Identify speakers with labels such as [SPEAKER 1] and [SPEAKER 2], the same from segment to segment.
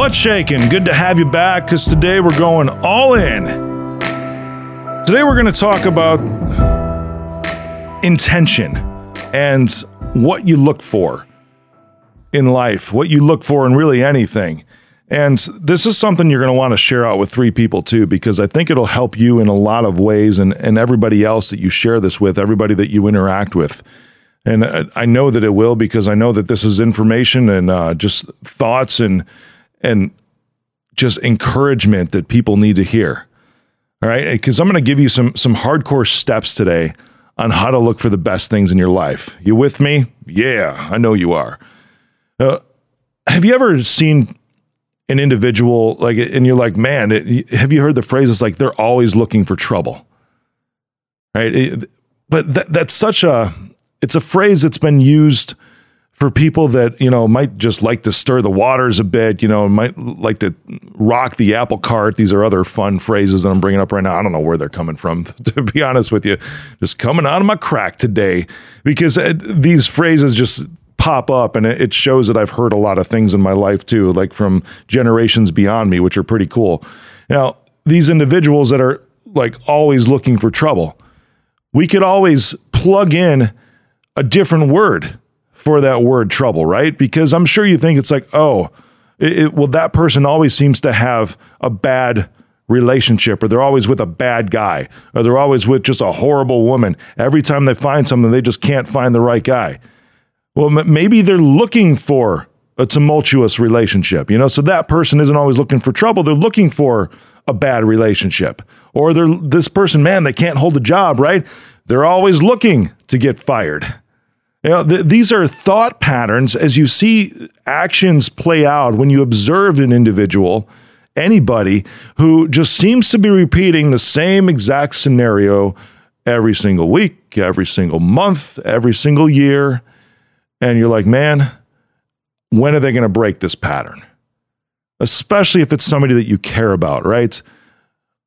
[SPEAKER 1] What's shaking? Good to have you back because today we're going all in. Today we're going to talk about intention and what you look for in life, what you look for in really anything. And this is something you're going to want to share out with three people too, because I think it'll help you in a lot of ways and, and everybody else that you share this with, everybody that you interact with. And I, know that it will because I know that this is information and uh, just thoughts and and just encouragement that people need to hear. All right, because I'm going to give you some some hardcore steps today on how to look for the best things in your life. You with me? Yeah, I know you are. Uh, have you ever seen an individual like, and you're like, man, it, have you heard the phrase? It's like they're always looking for trouble, right? It, but that, that's such a it's a phrase that's been used for people that you know might just like to stir the waters a bit, you know, might like to rock the apple cart. These are other fun phrases that I'm bringing up right now. I don't know where they're coming from, to be honest with you. Just coming out of my crack today because uh, these phrases just pop up and it shows that I've heard a lot of things in my life too, like from generations beyond me, which are pretty cool. Now, these individuals that are like always looking for trouble, we could always plug in a different word for that word trouble, right? Because I'm sure you think it's like, oh, it, it, well, that person always seems to have a bad relationship, or they're always with a bad guy, or they're always with just a horrible woman. Every time they find something, they just can't find the right guy. Well, m- maybe they're looking for a tumultuous relationship, you know? So that person isn't always looking for trouble. They're looking for a bad relationship. Or they're this person, man, they can't hold a job, right? They're always looking to get fired. You know, th- these are thought patterns as you see actions play out when you observe an individual, anybody who just seems to be repeating the same exact scenario every single week, every single month, every single year. And you're like, man, when are they going to break this pattern? Especially if it's somebody that you care about, right?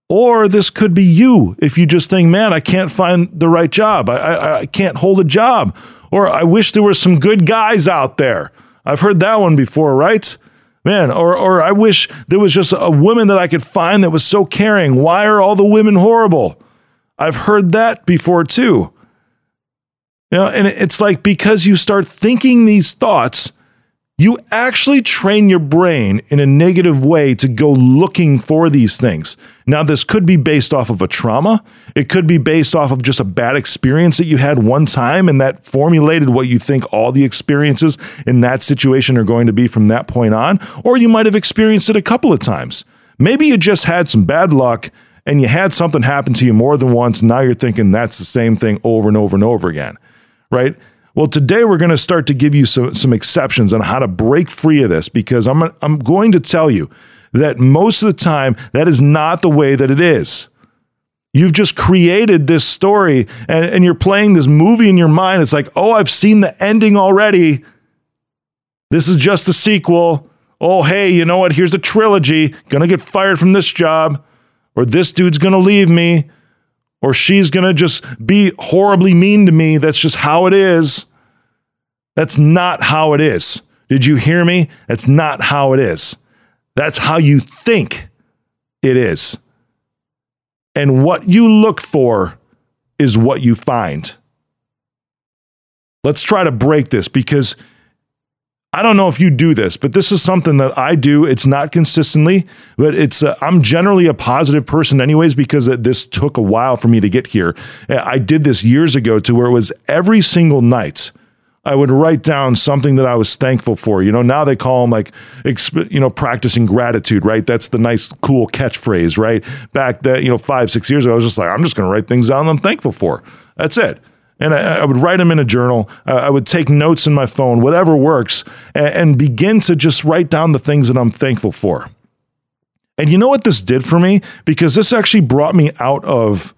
[SPEAKER 1] Or this could be you if you just think, man, I can't find the right job. I, I, I can't hold a job or I wish there were some good guys out there. I've heard that one before, right? Man, or or I wish there was just a woman that I could find that was so caring. Why are all the women horrible? I've heard that before too. You know, and it's like because you start thinking these thoughts, you actually train your brain in a negative way to go looking for these things. Now, this could be based off of a trauma. It could be based off of just a bad experience that you had one time and that formulated what you think all the experiences in that situation are going to be from that point on. Or you might have experienced it a couple of times. Maybe you just had some bad luck and you had something happen to you more than once. And now you're thinking that's the same thing over and over and over again, right? Well, today we're going to start to give you some, some exceptions on how to break free of this because I'm, I'm going to tell you that most of the time that is not the way that it is. You've just created this story and, and you're playing this movie in your mind. It's like, oh, I've seen the ending already. This is just a sequel. Oh, hey, you know what? Here's a trilogy. Gonna get fired from this job, or this dude's gonna leave me or she's going to just be horribly mean to me. That's just how it is. That's not how it is. Did you hear me? That's not how it is. That's how you think it is. And what you look for is what you find. Let's try to break this because I don't know if you do this, but this is something that I do. It's not consistently, but it's uh, I'm generally a positive person anyways because this took a while for me to get here. Uh, I did this years ago to where it was every single night I would write down something that I was thankful for. You know, now they call them like, you know, practicing gratitude, right? That's the nice, cool catchphrase, right? Back that, you know, five, six years ago, I was just like, I'm just going to write things down I'm thankful for. That's it and I, I, would write them in a journal. Uh, I would take notes in my phone, whatever works, and, and begin to just write down the things that I'm thankful for. And you know what this did for me? Because this actually brought me out of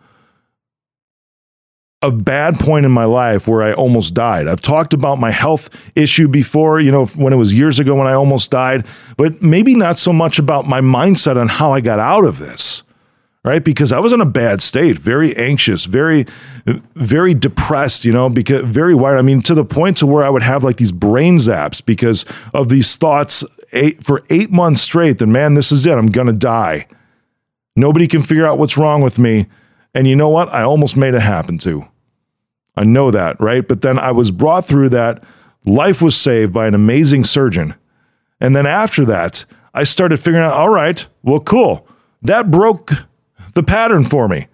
[SPEAKER 1] a bad point in my life where I almost died. I've talked about my health issue before, you know, when it was years ago when I almost died, but maybe not so much about my mindset on how I got out of this right? Because I was in a bad state, very anxious, very, very depressed, you know, because very wired. I mean, to the point to where I would have like these brain zaps because of these thoughts eight for eight months straight that man, this is it. I'm gonna die. Nobody can figure out what's wrong with me. And you know what? I almost made it happen too. I know that, right? But then I was brought through that. Life was saved by an amazing surgeon. And then after that, I started figuring out, all right, well, cool. That broke the pattern for me.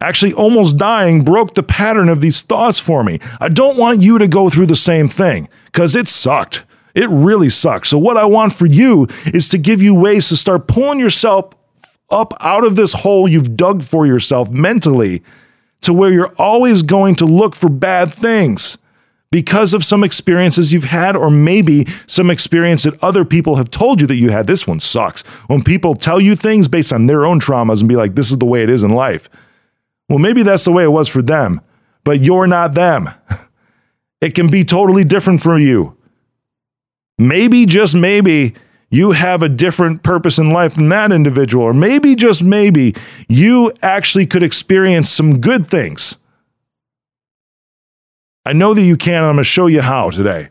[SPEAKER 1] Actually, almost dying broke the pattern of these thoughts for me. I don't want you to go through the same thing because it sucked. It really sucks. So, what I want for you is to give you ways to start pulling yourself up out of this hole you've dug for yourself mentally to where you're always going to look for bad things because of some experiences you've had, or maybe some experience that other people have told you that you had. This one sucks. When people tell you things based on their own traumas and be like, this is the way it is in life. Well, maybe that's the way it was for them, but you're not them. It can be totally different for you. Maybe, just maybe, you have a different purpose in life than that individual. Or maybe, just maybe, you actually could experience some good things. I know that you can, and I'm going to show you how today.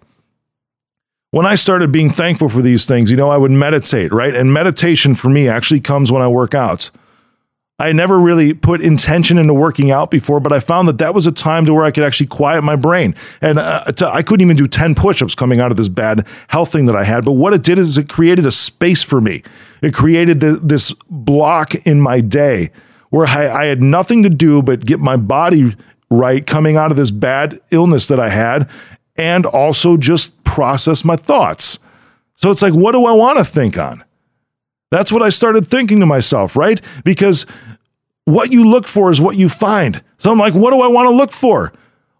[SPEAKER 1] When I started being thankful for these things, you know, I would meditate, right? And meditation for me actually comes when I work out. I never really put intention into working out before, but I found that that was a time to where I could actually quiet my brain. And uh, to, I couldn't even do 10 push ups coming out of this bad health thing that I had. But what it did is it created a space for me. It created the, this block in my day where I, I had nothing to do but get my body right coming out of this bad illness that I had and also just process my thoughts. So it's like, what do I want to think on? That's what I started thinking to myself, right? Because what you look for is what you find. So I'm like, what do I want to look for?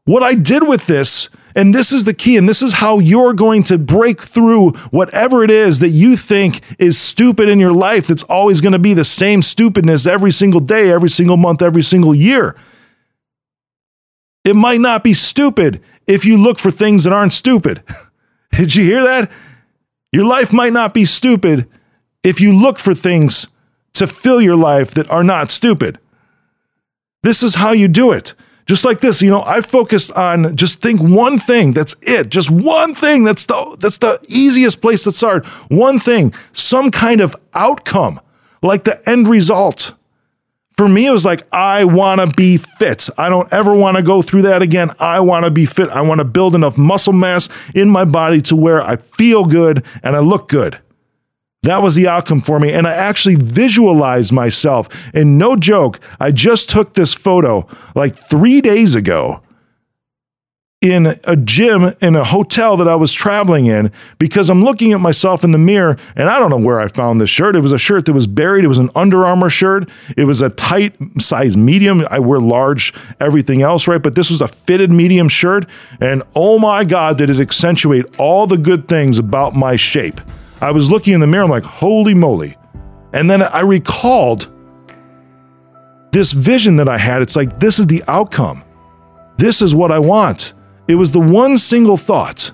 [SPEAKER 1] What I did with this, and this is the key, and this is how you're going to break through whatever it is that you think is stupid in your life that's always going to be the same stupidness every single day, every single month, every single year. It might not be stupid if you look for things that aren't stupid. Did you hear that? Your life might not be stupid if you look for things to fill your life that are not stupid. This is how you do it. Just like this, you know, I focused on just think one thing. That's it. Just one thing. That's the that's the easiest place to start. One thing, some kind of outcome, like the end result. For me, it was like, I want to be fit. I don't ever want to go through that again. I want to be fit. I want to build enough muscle mass in my body to where I feel good and I look good. That was the outcome for me. And I actually visualized myself. And no joke, I just took this photo like three days ago in a gym in a hotel that I was traveling in because I'm looking at myself in the mirror and I don't know where I found this shirt. It was a shirt that was buried. It was an Under Armour shirt. It was a tight size medium. I wear large everything else, right? But this was a fitted medium shirt. And oh my God, did it accentuate all the good things about my shape. I was looking in the mirror, I'm like, holy moly. And then I recalled this vision that I had. It's like, this is the outcome. This is what I want. It was the one single thought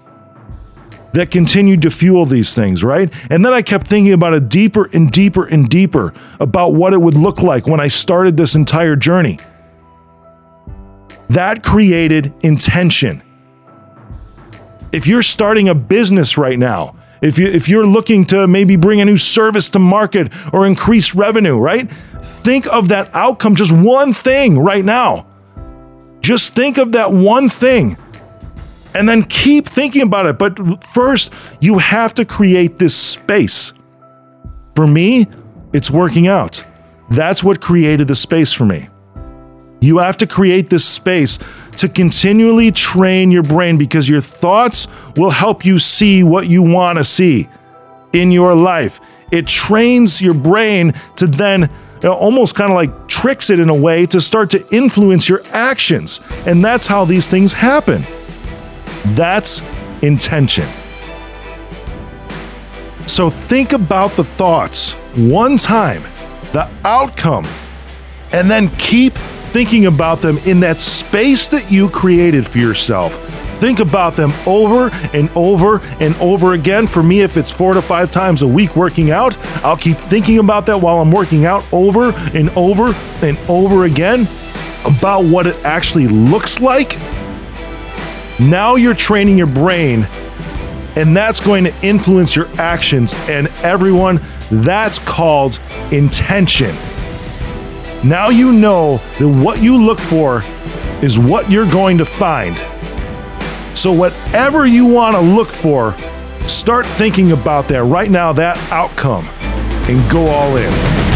[SPEAKER 1] that continued to fuel these things, right? And then I kept thinking about it deeper and deeper and deeper about what it would look like when I started this entire journey. That created intention. If you're starting a business right now, if you if you're looking to maybe bring a new service to market or increase revenue, right? Think of that outcome, just one thing right now. Just think of that one thing. And then keep thinking about it. But first, you have to create this space. For me, it's working out. That's what created the space for me. You have to create this space to continually train your brain because your thoughts will help you see what you want to see in your life. It trains your brain to then uh, almost kind of like tricks it in a way to start to influence your actions. And that's how these things happen. That's intention. So think about the thoughts one time, the outcome, and then keep thinking about them in that space that you created for yourself. Think about them over and over and over again. For me, if it's four to five times a week working out, I'll keep thinking about that while I'm working out over and over and over again about what it actually looks like. Now you're training your brain and that's going to influence your actions. And everyone, that's called intention. Now you know that what you look for is what you're going to find. So, whatever you want to look for, start thinking about that right now, that outcome, and go all in.